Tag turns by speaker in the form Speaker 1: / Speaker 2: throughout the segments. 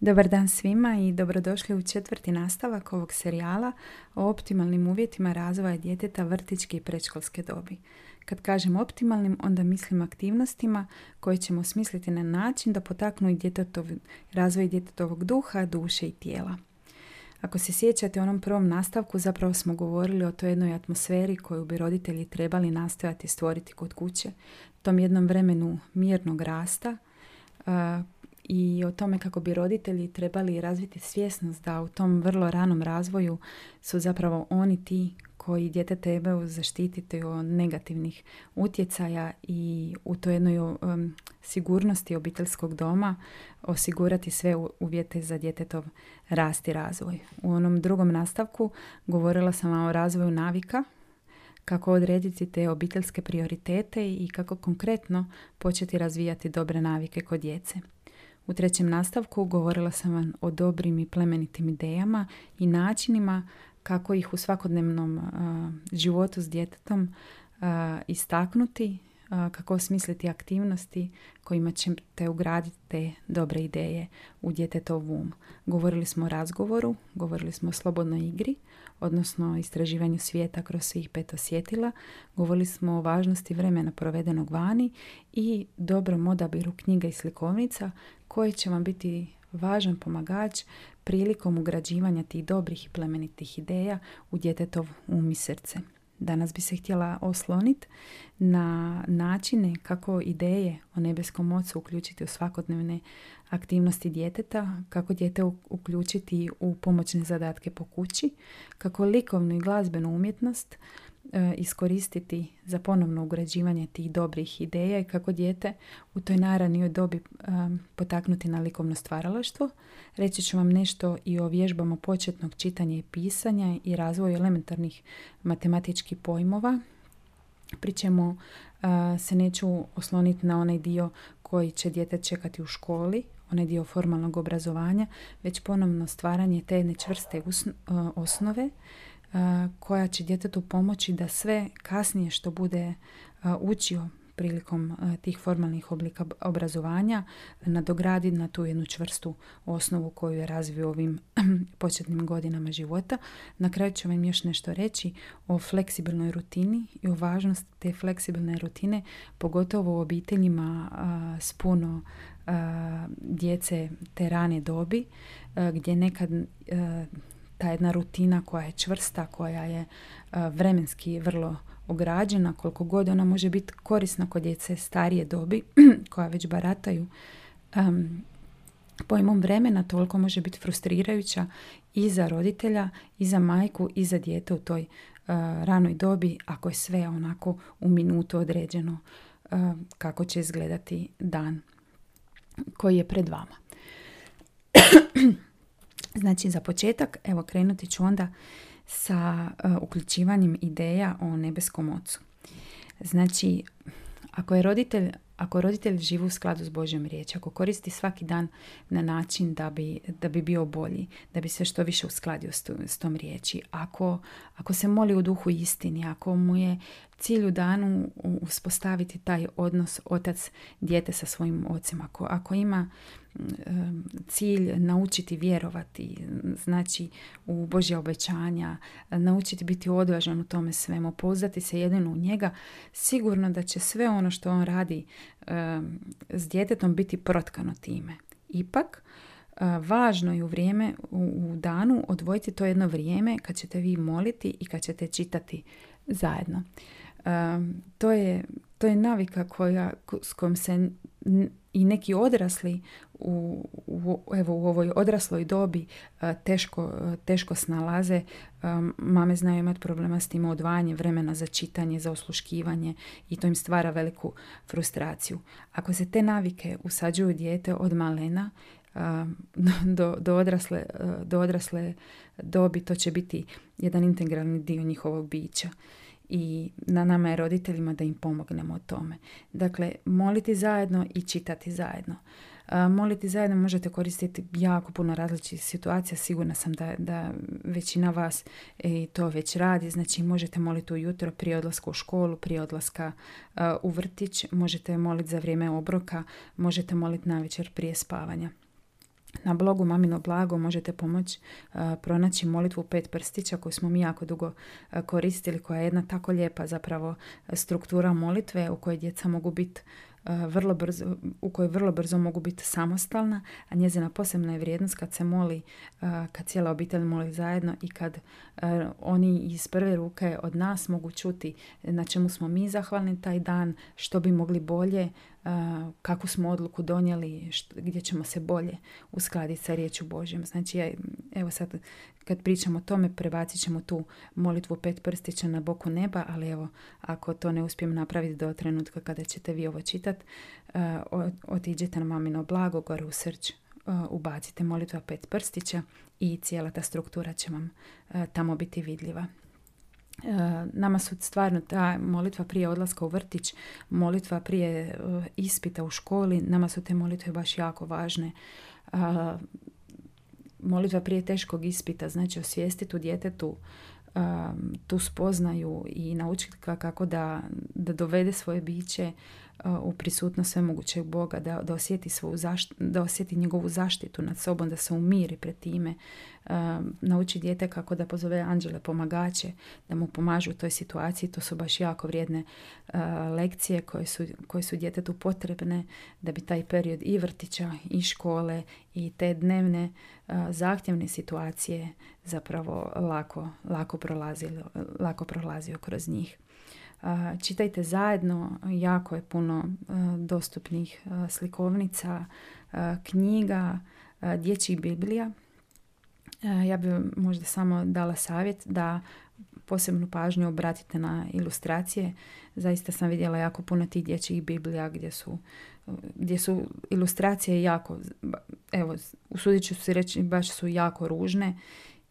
Speaker 1: Dobar dan svima i dobrodošli u četvrti nastavak ovog serijala o optimalnim uvjetima razvoja djeteta vrtičke i predškolske dobi. Kad kažem optimalnim, onda mislim aktivnostima koje ćemo smisliti na način da potaknu i djetetov, razvoj djetetovog duha, duše i tijela. Ako se sjećate u onom prvom nastavku, zapravo smo govorili o toj jednoj atmosferi koju bi roditelji trebali nastojati stvoriti kod kuće, tom jednom vremenu mirnog rasta, i o tome kako bi roditelji trebali razviti svjesnost da u tom vrlo ranom razvoju su zapravo oni ti koji dijete trebaju zaštititi od negativnih utjecaja i u toj jednoj um, sigurnosti obiteljskog doma osigurati sve uvjete za djetetov rast i razvoj. U onom drugom nastavku govorila sam vam o razvoju navika, kako odrediti te obiteljske prioritete i kako konkretno početi razvijati dobre navike kod djece. U trećem nastavku govorila sam vam o dobrim i plemenitim idejama i načinima kako ih u svakodnevnom životu s djetetom istaknuti, kako osmisliti aktivnosti kojima ćete ugraditi te dobre ideje u djetetov um. Govorili smo o razgovoru, govorili smo o slobodnoj igri, odnosno istraživanju svijeta kroz svih pet osjetila. Govorili smo o važnosti vremena provedenog vani i dobrom odabiru knjiga i slikovnica koje će vam biti važan pomagač prilikom ugrađivanja tih dobrih i plemenitih ideja u djetetov um i srce. Danas bi se htjela osloniti na načine kako ideje o nebeskom ocu uključiti u svakodnevne aktivnosti djeteta, kako dijete uključiti u pomoćne zadatke po kući, kako likovnu i glazbenu umjetnost iskoristiti za ponovno ugrađivanje tih dobrih ideja i kako dijete u toj naranijoj dobi e, potaknuti na likovno stvaralaštvo. Reći ću vam nešto i o vježbama početnog čitanja i pisanja i razvoju elementarnih matematičkih pojmova, pri čemu e, se neću osloniti na onaj dio koji će dijete čekati u školi, onaj dio formalnog obrazovanja, već ponovno stvaranje te jedne čvrste osnove koja će djetetu pomoći da sve kasnije što bude učio prilikom tih formalnih oblika obrazovanja nadogradi na tu jednu čvrstu osnovu koju je razvio ovim početnim godinama života. Na kraju ću vam još nešto reći o fleksibilnoj rutini i o važnosti te fleksibilne rutine, pogotovo u obiteljima s puno djece te rane dobi, gdje nekad ta jedna rutina koja je čvrsta, koja je vremenski vrlo ograđena, koliko god ona može biti korisna kod djece starije dobi, koja već barataju um, pojmom vremena, toliko može biti frustrirajuća i za roditelja, i za majku, i za dijete u toj ranoj dobi, ako je sve onako u minutu određeno kako će izgledati dan koji je pred vama. Znači, za početak, evo, krenuti ću onda sa uh, uključivanjem ideja o nebeskom ocu. Znači, ako je roditelj ako roditelj živi u skladu s Božjom riječi, ako koristi svaki dan na način da bi, da bi bio bolji, da bi se što više uskladio s, s tom riječi, ako, ako se moli u duhu istini, ako mu je cilj u danu uspostaviti taj odnos otac dijete sa svojim ocima, ako, ako ima cilj naučiti vjerovati, znači u Božja obećanja, naučiti biti odvažan u tome svemu, pouzdati se jedino u njega, sigurno da će sve ono što on radi s djetetom biti protkano time. Ipak, važno je u vrijeme, u danu odvojiti to jedno vrijeme kad ćete vi moliti i kad ćete čitati zajedno. To je, to je navika koja, s kojom se i neki odrasli u, u, evo, u ovoj odrasloj dobi teško, teško snalaze. Mame znaju imati problema s tim odvajanjem vremena za čitanje, za osluškivanje i to im stvara veliku frustraciju. Ako se te navike usađuju dijete od malena do, do, odrasle, do odrasle dobi, to će biti jedan integralni dio njihovog bića i na nama je roditeljima da im pomognemo o tome. Dakle, moliti zajedno i čitati zajedno. Moliti zajedno možete koristiti jako puno različitih situacija. Sigurna sam da, da većina vas to već radi. Znači možete moliti ujutro prije odlaska u školu, prije odlaska u vrtić. Možete moliti za vrijeme obroka. Možete moliti na večer prije spavanja. Na blogu Mamino Blago možete pomoći pronaći molitvu pet prstića koju smo mi jako dugo koristili, koja je jedna tako lijepa zapravo struktura molitve u kojoj djeca mogu biti vrlo brzo, u kojoj vrlo brzo mogu biti samostalna, a njezina posebna je vrijednost kad se moli, kad cijela obitelj moli zajedno i kad oni iz prve ruke od nas mogu čuti na čemu smo mi zahvalni taj dan, što bi mogli bolje, kakvu smo odluku donijeli, gdje ćemo se bolje uskladiti sa riječu Božjom. Znači, evo sad kad pričamo o tome, prebacit ćemo tu molitvu pet prstića na boku neba, ali evo, ako to ne uspijem napraviti do trenutka kada ćete vi ovo čitati, otiđete na mamino blago, gore u srč, ubacite molitva pet prstića i cijela ta struktura će vam tamo biti vidljiva. Nama su stvarno ta molitva prije odlaska u vrtić, molitva prije ispita u školi, nama su te molitve baš jako važne. Molitva prije teškog ispita, znači osvijestiti u djetetu tu spoznaju i naučiti kako da, da dovede svoje biće u prisutnost svemogućeg Boga, da, da, osjeti svoju da osjeti njegovu zaštitu nad sobom, da se umiri pred time, nauči dijete kako da pozove anđele pomagače, da mu pomažu u toj situaciji. To su baš jako vrijedne lekcije koje su, koje su djetetu potrebne da bi taj period i vrtića i škole i te dnevne zahtjevne situacije zapravo lako, lako, prolazio, lako prolazio kroz njih. Čitajte zajedno, jako je puno dostupnih slikovnica, knjiga, dječjih biblija. Ja bih možda samo dala savjet da posebnu pažnju obratite na ilustracije. Zaista sam vidjela jako puno tih dječjih biblija gdje su, gdje su ilustracije jako, evo, usudit ću se reći, baš su jako ružne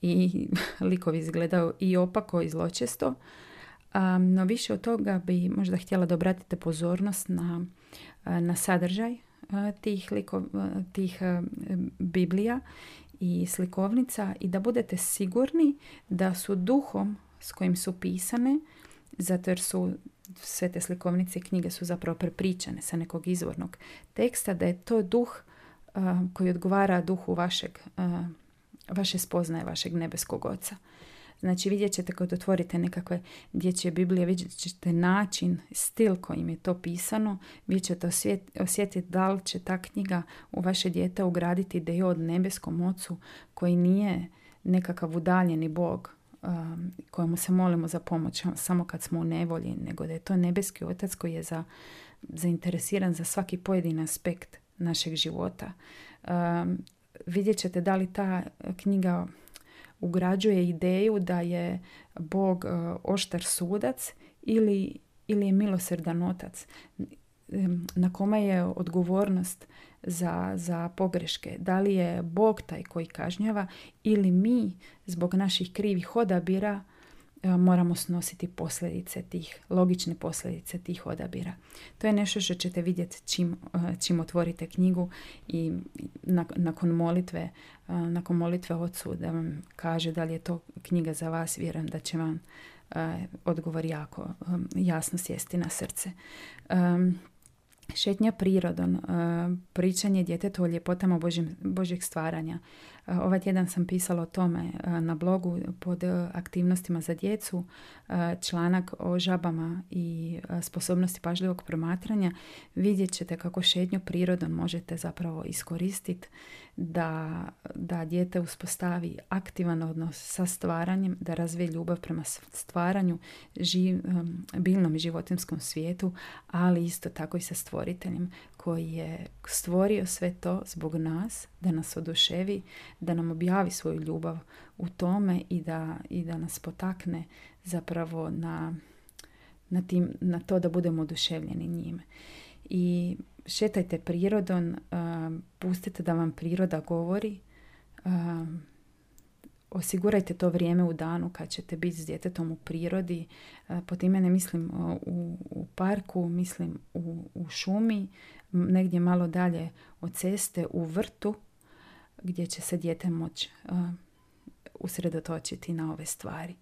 Speaker 1: i likovi izgledaju i opako i zločesto, no više od toga bi možda htjela da obratite pozornost na, na sadržaj tih, liko, tih Biblija i slikovnica i da budete sigurni da su duhom s kojim su pisane, zato jer su sve te slikovnice i knjige su zapravo prepričane sa nekog izvornog teksta, da je to duh koji odgovara duhu vašeg, vaše spoznaje, vašeg nebeskog oca. Znači vidjet ćete kad otvorite nekakve dječje Biblije, vidjet ćete način, stil kojim je to pisano, vi ćete osjetiti da li će ta knjiga u vaše dijete ugraditi ideju od nebeskom ocu koji nije nekakav udaljeni Bog um, kojemu se molimo za pomoć samo kad smo u nevolji, nego da je to nebeski otac koji je za, zainteresiran za svaki pojedini aspekt našeg života. Um, vidjet ćete da li ta knjiga ugrađuje ideju da je Bog e, oštar sudac ili, ili je milosrdan otac na kome je odgovornost za, za pogreške. Da li je Bog taj koji kažnjava ili mi zbog naših krivih odabira moramo snositi posljedice tih, logične posljedice tih odabira. To je nešto što ćete vidjeti čim, e, čim otvorite knjigu i nakon molitve, e, nakon molitve ocu da vam kaže da li je to knjiga za vas, vjerujem da će vam odgovor jako jasno sjesti na srce. Šetnja prirodom, pričanje djetetu o ljepotama Božjeg stvaranja, Ovaj tjedan sam pisala o tome na blogu pod aktivnostima za djecu, članak o žabama i sposobnosti pažljivog promatranja. Vidjet ćete kako šetnju prirodom možete zapravo iskoristiti da, da dijete uspostavi aktivan odnos sa stvaranjem, da razvije ljubav prema stvaranju, živ, biljnom i životinskom svijetu, ali isto tako i sa stvoriteljem koji je stvorio sve to zbog nas, da nas oduševi, da nam objavi svoju ljubav u tome i da, i da nas potakne zapravo na, na, tim, na to da budemo oduševljeni njime. I šetajte prirodom, pustite da vam priroda govori, osigurajte to vrijeme u danu kad ćete biti s djetetom u prirodi. Po time ne mislim u, u parku, mislim u, u šumi, negdje malo dalje od ceste, u vrtu, gdje će se dijete moći usredotočiti na ove stvari.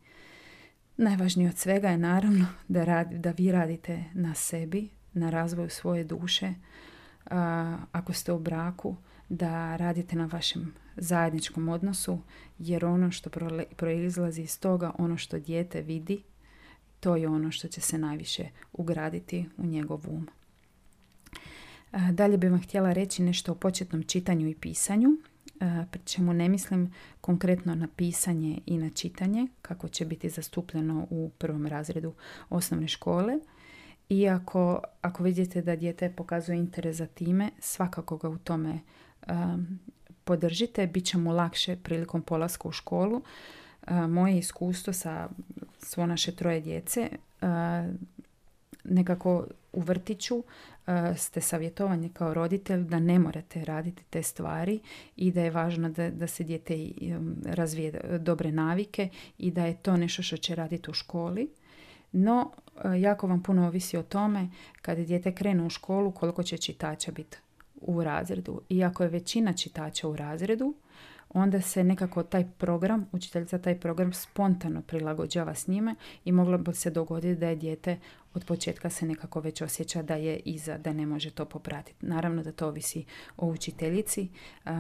Speaker 1: Najvažnije od svega je naravno da, radi, da vi radite na sebi, na razvoju svoje duše. ako ste u braku, da radite na vašem zajedničkom odnosu jer ono što proizlazi iz toga, ono što dijete vidi, to je ono što će se najviše ugraditi u njegov um. Dalje bih vam htjela reći nešto o početnom čitanju i pisanju, pri čemu ne mislim konkretno na pisanje i na čitanje, kako će biti zastupljeno u prvom razredu osnovne škole. Iako ako vidite da dijete pokazuje interes za time, svakako ga u tome podržite, bit će mu lakše prilikom polaska u školu. moje iskustvo sa svo naše troje djece nekako u vrtiću ste savjetovani kao roditelj da ne morate raditi te stvari i da je važno da, da se dijete razvije dobre navike i da je to nešto što će raditi u školi. No, jako vam puno ovisi o tome kada dijete krene u školu koliko će čitača biti u razredu. Iako je većina čitača u razredu, onda se nekako taj program, učiteljica taj program spontano prilagođava s njime i moglo bi se dogoditi da je dijete od početka se nekako već osjeća da je iza, da ne može to popratiti. Naravno da to ovisi o učiteljici,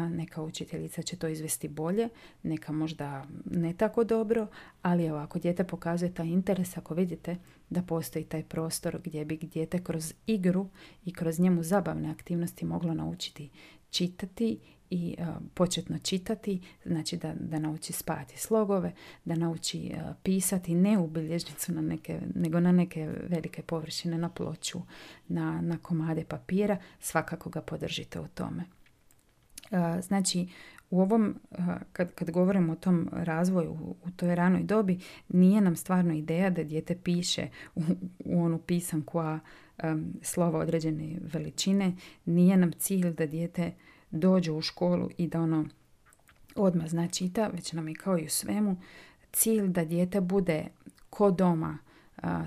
Speaker 1: neka učiteljica će to izvesti bolje, neka možda ne tako dobro, ali evo ako dijete pokazuje taj interes, ako vidite da postoji taj prostor gdje bi dijete kroz igru i kroz njemu zabavne aktivnosti moglo naučiti čitati i uh, početno čitati, znači da, da nauči spati slogove, da nauči uh, pisati ne u bilježnicu na neke, nego na neke velike površine, na ploču, na, na komade papira, svakako ga podržite u tome. Uh, znači, u ovom, kad, kad govorimo o tom razvoju u, u toj ranoj dobi, nije nam stvarno ideja da dijete piše u, u onu pisanku, a um, slova određene veličine. Nije nam cilj da dijete dođe u školu i da ono odmah zna čita, već nam je kao i u svemu cilj da dijete bude ko doma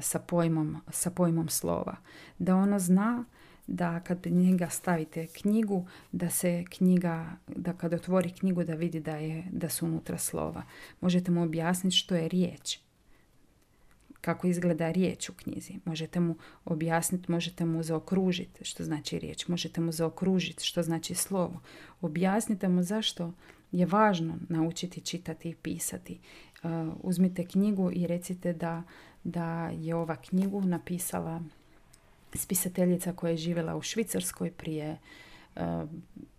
Speaker 1: sa, pojmom, sa pojmom slova. Da ono zna da kad njega stavite knjigu, da se knjiga, da kad otvori knjigu da vidi da, je, da su unutra slova. Možete mu objasniti što je riječ kako izgleda riječ u knjizi. Možete mu objasniti, možete mu zaokružiti što znači riječ, možete mu zaokružiti što znači slovo. Objasnite mu zašto je važno naučiti čitati i pisati. Uh, uzmite knjigu i recite da, da je ova knjigu napisala spisateljica koja je živjela u Švicarskoj prije uh,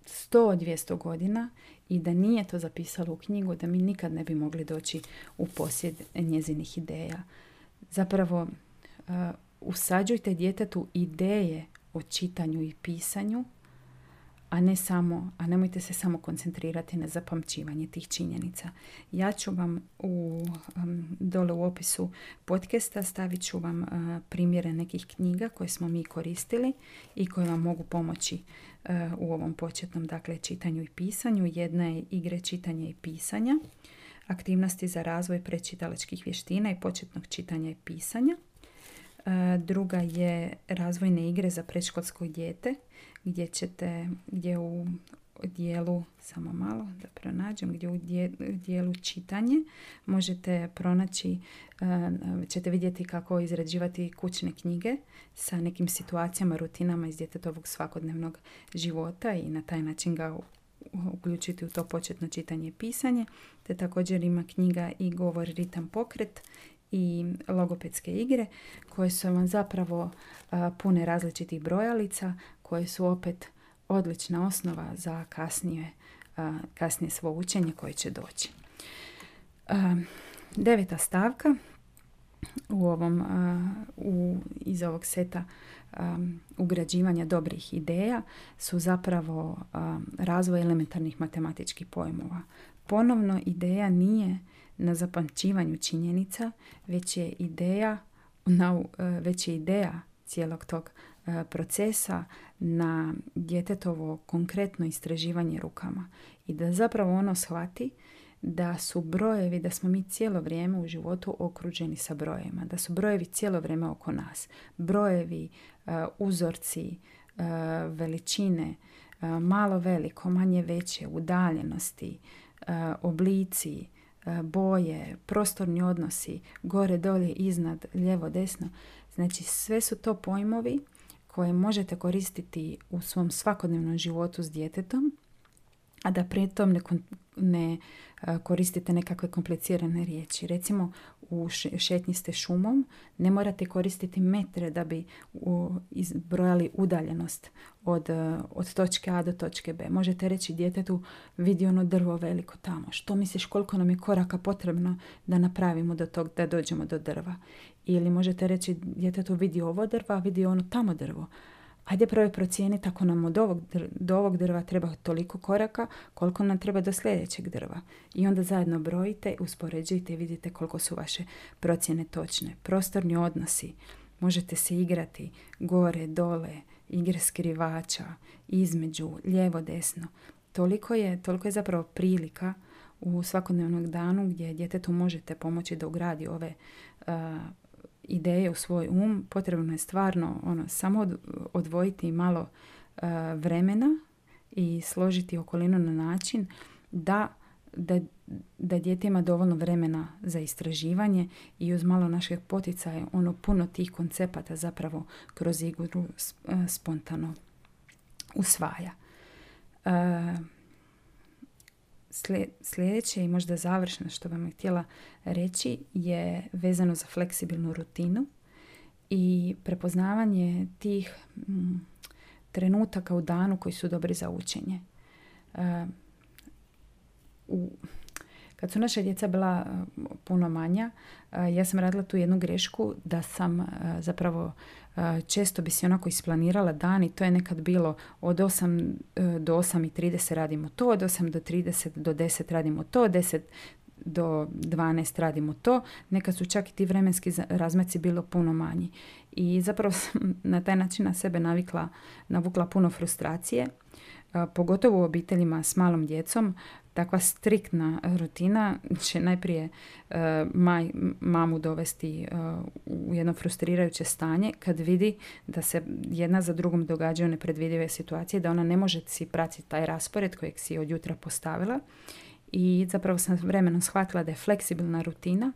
Speaker 1: 100-200 godina i da nije to zapisala u knjigu, da mi nikad ne bi mogli doći u posjed njezinih ideja zapravo uh, usađujte djetetu ideje o čitanju i pisanju, a ne samo, a nemojte se samo koncentrirati na zapamćivanje tih činjenica. Ja ću vam u, um, dole u opisu podcasta stavit ću vam uh, primjere nekih knjiga koje smo mi koristili i koje vam mogu pomoći uh, u ovom početnom dakle, čitanju i pisanju. Jedna je igre čitanja i pisanja aktivnosti za razvoj prečitalačkih vještina i početnog čitanja i pisanja. E, druga je razvojne igre za predškolsko dijete gdje ćete, gdje u dijelu, samo malo da pronađem, gdje u dijelu čitanje možete pronaći, e, ćete vidjeti kako izrađivati kućne knjige sa nekim situacijama, rutinama iz djetetovog svakodnevnog života i na taj način ga uključiti u to početno čitanje i pisanje, te također ima knjiga i govor, ritam, pokret i logopedske igre koje su vam zapravo pune različitih brojalica koje su opet odlična osnova za kasnije, kasnije svo učenje koje će doći. deveta stavka u ovom, u, iz ovog seta um, ugrađivanja dobrih ideja su zapravo um, razvoj elementarnih matematičkih pojmova. Ponovno ideja nije na zapamćivanju činjenica, već je ideja na, već je ideja cijelog tog uh, procesa na djetetovo konkretno istraživanje rukama i da zapravo ono shvati da su brojevi, da smo mi cijelo vrijeme u životu okruženi sa brojevima, da su brojevi cijelo vrijeme oko nas. Brojevi, uh, uzorci, uh, veličine, uh, malo veliko, manje veće, udaljenosti, oblici, boje, prostorni odnosi, gore, dolje, iznad, lijevo, desno. Znači sve su to pojmovi koje možete koristiti u svom svakodnevnom životu s djetetom a da pritom ne, ne koristite nekakve komplicirane riječi. Recimo u šetnji ste šumom, ne morate koristiti metre da bi izbrojali udaljenost od, od točke A do točke B. Možete reći djetetu vidi ono drvo veliko tamo. Što misliš koliko nam je koraka potrebno da napravimo do tog da dođemo do drva? Ili možete reći djetetu vidi ovo drva, vidi ono tamo drvo ajde prvo procijeniti ako nam od ovog, do ovog drva treba toliko koraka, koliko nam treba do sljedećeg drva. I onda zajedno brojite, uspoređujte i vidite koliko su vaše procjene točne. Prostorni odnosi, možete se igrati gore, dole, igre skrivača, između, lijevo, desno. Toliko je, toliko je zapravo prilika u svakodnevnog danu gdje djetetu možete pomoći da ugradi ove ideje u svoj um, potrebno je stvarno ono, samo odvojiti malo uh, vremena i složiti okolinu na način da, da, da dijete ima dovoljno vremena za istraživanje i uz malo našeg poticaja ono puno tih koncepata zapravo kroz igru uh, spontano usvaja. Uh, Sljedeće i možda završno što vam je htjela reći je vezano za fleksibilnu rutinu i prepoznavanje tih mm, trenutaka u danu koji su dobri za učenje. E, u, kad su naša djeca bila e, puno manja, ja sam radila tu jednu grešku da sam zapravo često bi si onako isplanirala dan i to je nekad bilo od 8 e, do 8 i 30 radimo to, od 8 do 30 do 10 radimo to, 10 do 12 radimo to. Nekad su čak i ti vremenski razmeci bilo puno manji. I zapravo sam na taj način na sebe navikla, navukla puno frustracije, pogotovo u obiteljima s malom djecom takva striktna rutina će najprije uh, maj, mamu dovesti uh, u jedno frustrirajuće stanje kad vidi da se jedna za drugom događaju nepredvidive situacije, da ona ne može si pratiti taj raspored kojeg si od jutra postavila i zapravo sam vremenom shvatila da je fleksibilna rutina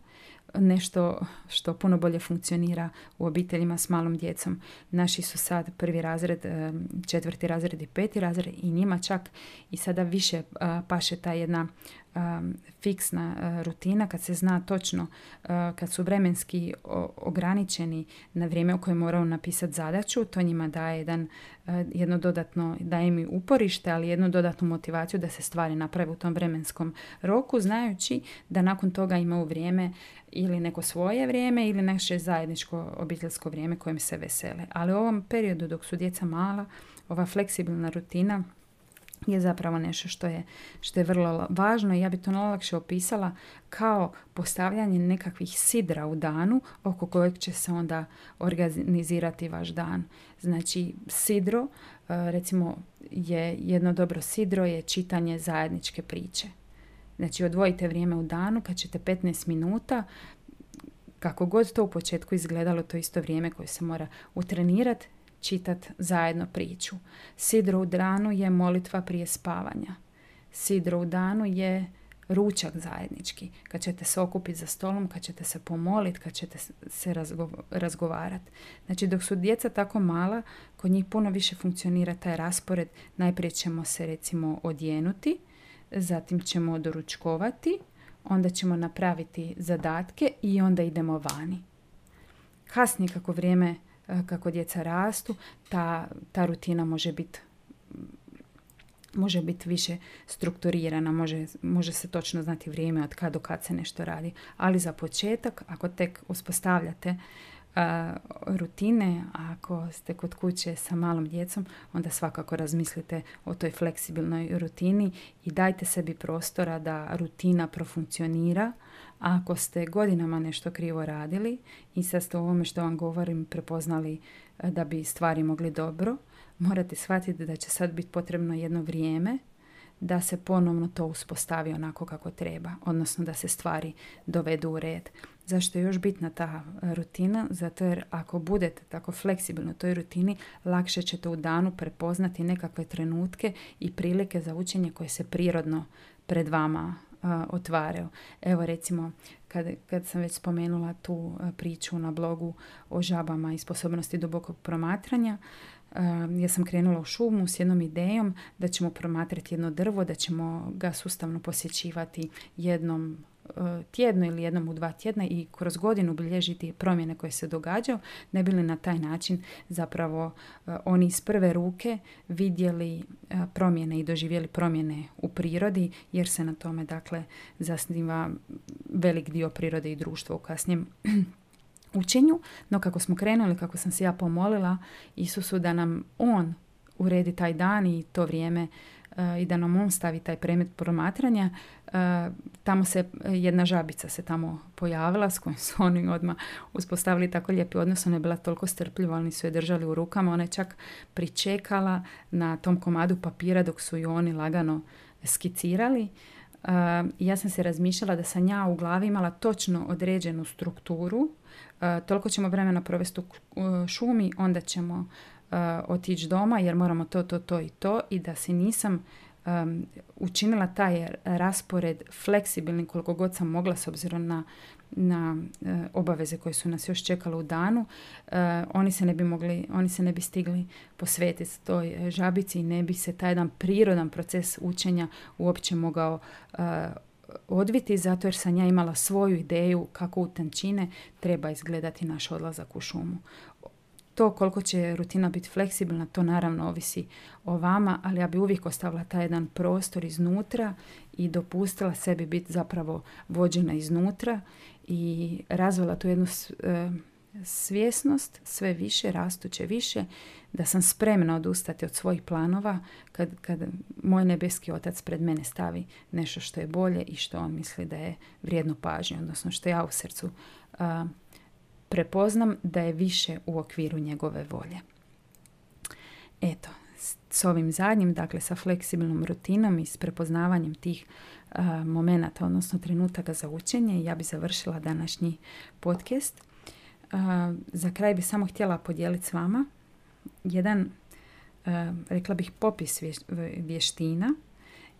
Speaker 1: nešto što puno bolje funkcionira u obiteljima s malom djecom. Naši su sad prvi razred, četvrti razred i peti razred i njima čak i sada više paše ta jedna um, fiksna uh, rutina, kad se zna točno, uh, kad su vremenski ograničeni na vrijeme u kojem moraju napisati zadaću, to njima daje jedan, uh, jedno dodatno, daje mi uporište, ali jednu dodatnu motivaciju da se stvari naprave u tom vremenskom roku, znajući da nakon toga imaju vrijeme ili neko svoje vrijeme ili naše zajedničko obiteljsko vrijeme kojem se vesele. Ali u ovom periodu dok su djeca mala, ova fleksibilna rutina je zapravo nešto što je, što je vrlo važno i ja bi to najlakše opisala kao postavljanje nekakvih sidra u danu oko kojeg će se onda organizirati vaš dan. Znači sidro, e, recimo je jedno dobro sidro je čitanje zajedničke priče. Znači odvojite vrijeme u danu kad ćete 15 minuta kako god to u početku izgledalo, to isto vrijeme koje se mora utrenirati, čitat zajedno priču. Sidro u danu je molitva prije spavanja. Sidro u danu je ručak zajednički. Kad ćete se okupiti za stolom, kad ćete se pomoliti, kad ćete se razgovarati. Znači dok su djeca tako mala, kod njih puno više funkcionira taj raspored. Najprije ćemo se recimo odjenuti, zatim ćemo doručkovati, onda ćemo napraviti zadatke i onda idemo vani. Kasnije kako vrijeme kako djeca rastu, ta, ta rutina može biti može biti više strukturirana, može, može se točno znati vrijeme od kad do kad se nešto radi. Ali za početak, ako tek uspostavljate rutine, ako ste kod kuće sa malom djecom, onda svakako razmislite o toj fleksibilnoj rutini i dajte sebi prostora da rutina profunkcionira. Ako ste godinama nešto krivo radili i sad ste ovome što vam govorim prepoznali e, da bi stvari mogli dobro, morate shvatiti da će sad biti potrebno jedno vrijeme da se ponovno to uspostavi onako kako treba, odnosno da se stvari dovedu u red. Zašto je još bitna ta rutina? Zato jer ako budete tako fleksibilni u toj rutini, lakše ćete u danu prepoznati nekakve trenutke i prilike za učenje koje se prirodno pred vama otvaraju. Evo recimo kad, kad sam već spomenula tu priču na blogu o žabama i sposobnosti dubokog promatranja, ja sam krenula u šumu s jednom idejom da ćemo promatrati jedno drvo, da ćemo ga sustavno posjećivati jednom E, tjedno ili jednom u dva tjedna i kroz godinu bilježiti promjene koje se događaju, ne bili na taj način zapravo e, oni iz prve ruke vidjeli e, promjene i doživjeli promjene u prirodi, jer se na tome dakle zasniva velik dio prirode i društva u kasnijem učenju. No kako smo krenuli, kako sam se ja pomolila Isusu da nam On uredi taj dan i to vrijeme i da nam on stavi taj predmet promatranja, tamo se jedna žabica se tamo pojavila s kojom su oni odmah uspostavili tako lijepi odnos. Ona je bila toliko strpljiva, oni su je držali u rukama. Ona je čak pričekala na tom komadu papira dok su ju oni lagano skicirali. Ja sam se razmišljala da sam ja u glavi imala točno određenu strukturu. Toliko ćemo vremena provesti u šumi, onda ćemo otići doma jer moramo to, to, to i to. I da se nisam učinila taj raspored fleksibilni koliko god sam mogla s obzirom na, na e, obaveze koje su nas još čekale u danu, e, oni se ne bi mogli, oni se ne bi stigli posvetiti toj žabici i ne bi se taj jedan prirodan proces učenja uopće mogao uh, odviti zato jer sam ja imala svoju ideju kako u tančine treba izgledati naš odlazak u šumu. To koliko će rutina biti fleksibilna, to naravno ovisi o vama, ali ja bi uvijek ostavila taj jedan prostor iznutra i dopustila sebi biti zapravo vođena iznutra i razvila tu jednu e, svjesnost sve više, rastuće više, da sam spremna odustati od svojih planova kad, kad moj nebeski otac pred mene stavi nešto što je bolje i što on misli da je vrijedno pažnje, odnosno što ja u srcu prepoznam da je više u okviru njegove volje. Eto, s ovim zadnjim, dakle sa fleksibilnom rutinom i s prepoznavanjem tih momenata, odnosno trenutaka za učenje, ja bi završila današnji podcast. Za kraj bi samo htjela podijeliti s vama jedan, rekla bih, popis vještina,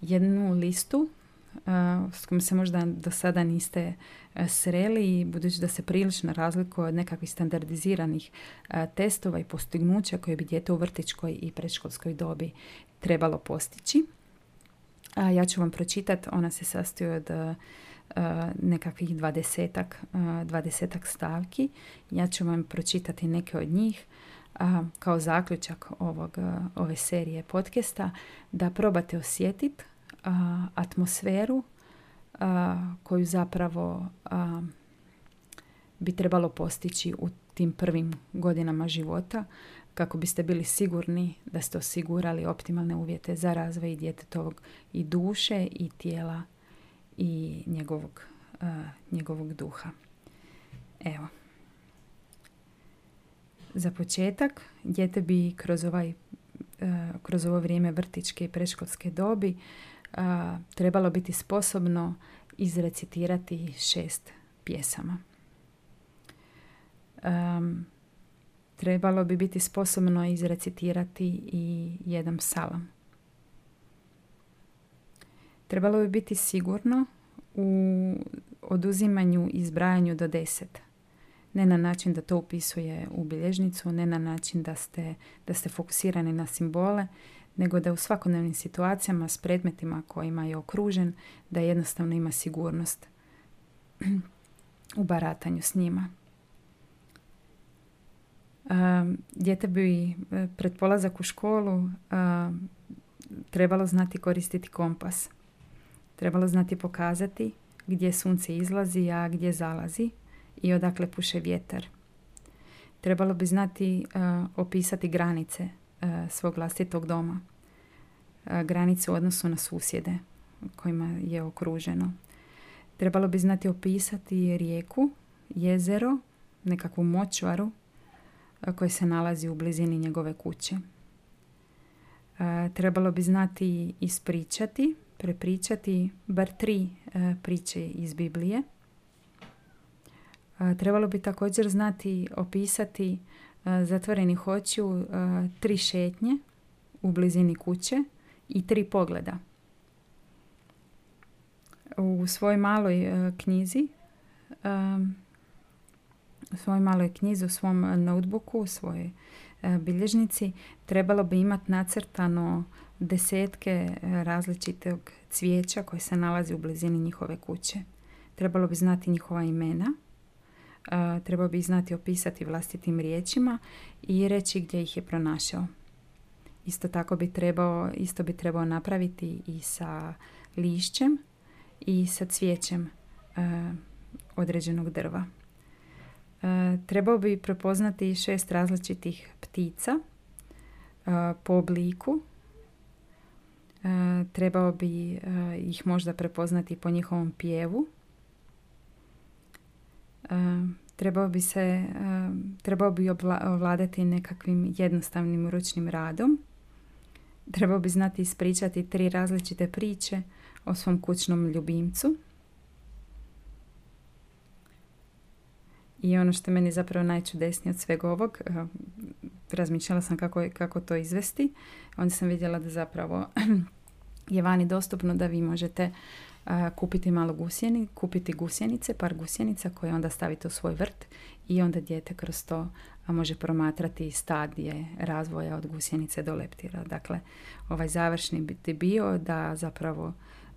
Speaker 1: jednu listu s kojim se možda do sada niste sreli i budući da se prilično razlikuje od nekakvih standardiziranih testova i postignuća koje bi dijete u vrtičkoj i predškolskoj dobi trebalo postići. Ja ću vam pročitati, ona se sastoji od nekakvih dvadesetak, dvadesetak stavki. Ja ću vam pročitati neke od njih kao zaključak ovog, ove serije podcasta da probate osjetiti atmosferu koju zapravo bi trebalo postići u tim prvim godinama života kako biste bili sigurni da ste osigurali optimalne uvjete za razvoj djetetovog i duše i tijela i njegovog, njegovog duha. Evo. Za početak, dijete bi kroz, ovaj, kroz ovo vrijeme vrtičke i preškolske dobi a, trebalo biti sposobno izrecitirati šest pjesama. Um, trebalo bi biti sposobno izrecitirati i jedan psalam. Trebalo bi biti sigurno u oduzimanju i izbrajanju do deset. Ne na način da to upisuje u bilježnicu, ne na način da ste, da ste fokusirani na simbole, nego da u svakodnevnim situacijama s predmetima kojima je okružen, da jednostavno ima sigurnost u baratanju s njima. Dijete bi e, pred polazak u školu trebalo znati koristiti kompas. Trebalo znati pokazati gdje sunce izlazi, a gdje zalazi i odakle puše vjetar. Trebalo bi znati opisati granice E, svog vlastitog doma, e, granice u odnosu na susjede kojima je okruženo. Trebalo bi znati opisati rijeku, jezero, nekakvu močvaru koja se nalazi u blizini njegove kuće. Trebalo bi znati ispričati, prepričati bar tri priče iz Biblije. Trebalo bi također znati opisati zatvorenih očiju tri šetnje u blizini kuće i tri pogleda. U svojoj maloj knjizi u svojoj maloj knjizi, u svom notebooku, u svojoj bilježnici, trebalo bi imati nacrtano desetke različitog cvijeća koje se nalazi u blizini njihove kuće. Trebalo bi znati njihova imena, trebalo bi znati opisati vlastitim riječima i reći gdje ih je pronašao. Isto tako bi trebao, isto bi trebao napraviti i sa lišćem i sa cvijećem određenog drva. trebao bi prepoznati šest različitih ptica po obliku E, trebao bi e, ih možda prepoznati po njihovom pjevu. E, trebao bi se trebao bi ovladati nekakvim jednostavnim ručnim radom. Trebao bi znati ispričati tri različite priče o svom kućnom ljubimcu. I ono što je meni zapravo najčudesnije od svega ovog, razmišljala sam kako, kako to izvesti. Onda sam vidjela da zapravo je vani dostupno da vi možete kupiti malo gusjeni, kupiti gusjenice, par gusjenica koje onda stavite u svoj vrt i onda dijete kroz to može promatrati stadije razvoja od gusjenice do leptira. Dakle, ovaj završni bi bio da zapravo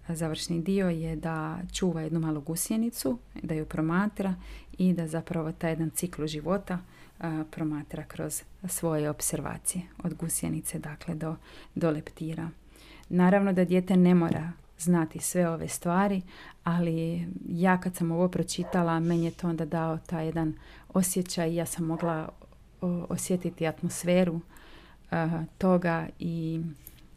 Speaker 1: završni dio je da čuva jednu malu gusjenicu, da ju promatra i da zapravo taj jedan ciklu života promatra kroz svoje observacije od gusjenice dakle do, do leptira. Naravno da dijete ne mora znati sve ove stvari, ali ja kad sam ovo pročitala, meni je to onda dao taj jedan osjećaj, ja sam mogla osjetiti atmosferu toga i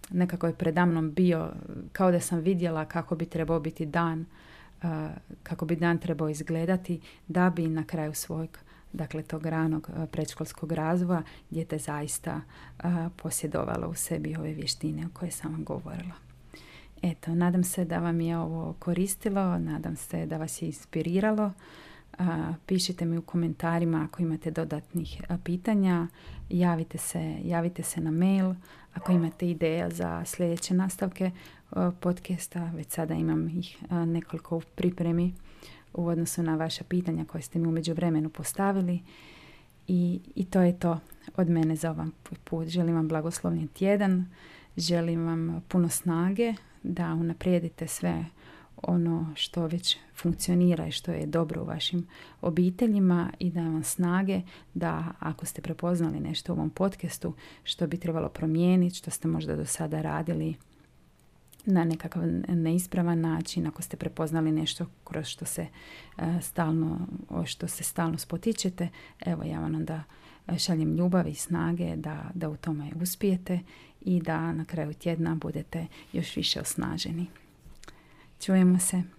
Speaker 1: nekako je predamnom bio kao da sam vidjela kako bi trebao biti dan, kako bi dan trebao izgledati da bi na kraju svojeg dakle tog ranog predškolskog razvoja dijete zaista posjedovalo u sebi ove vještine o koje sam vam govorila. Eto, nadam se da vam je ovo koristilo, nadam se da vas je inspiriralo. Pišite mi u komentarima ako imate dodatnih pitanja, javite se, javite se na mail. Ako imate ideja za sljedeće nastavke podcasta, već sada imam ih nekoliko u pripremi u odnosu na vaša pitanja koje ste mi u međuvremenu postavili. I, I to je to od mene za ovaj put. Želim vam blagoslovni tjedan, želim vam puno snage da unaprijedite sve ono što već funkcionira i što je dobro u vašim obiteljima i da vam snage da ako ste prepoznali nešto u ovom podcastu što bi trebalo promijeniti, što ste možda do sada radili na nekakav neispravan način, ako ste prepoznali nešto kroz što se e, stalno, što se stalno spotičete, evo ja vam onda šaljem ljubav i snage da, da u tome uspijete i da na kraju tjedna budete još više osnaženi. Čujemo se.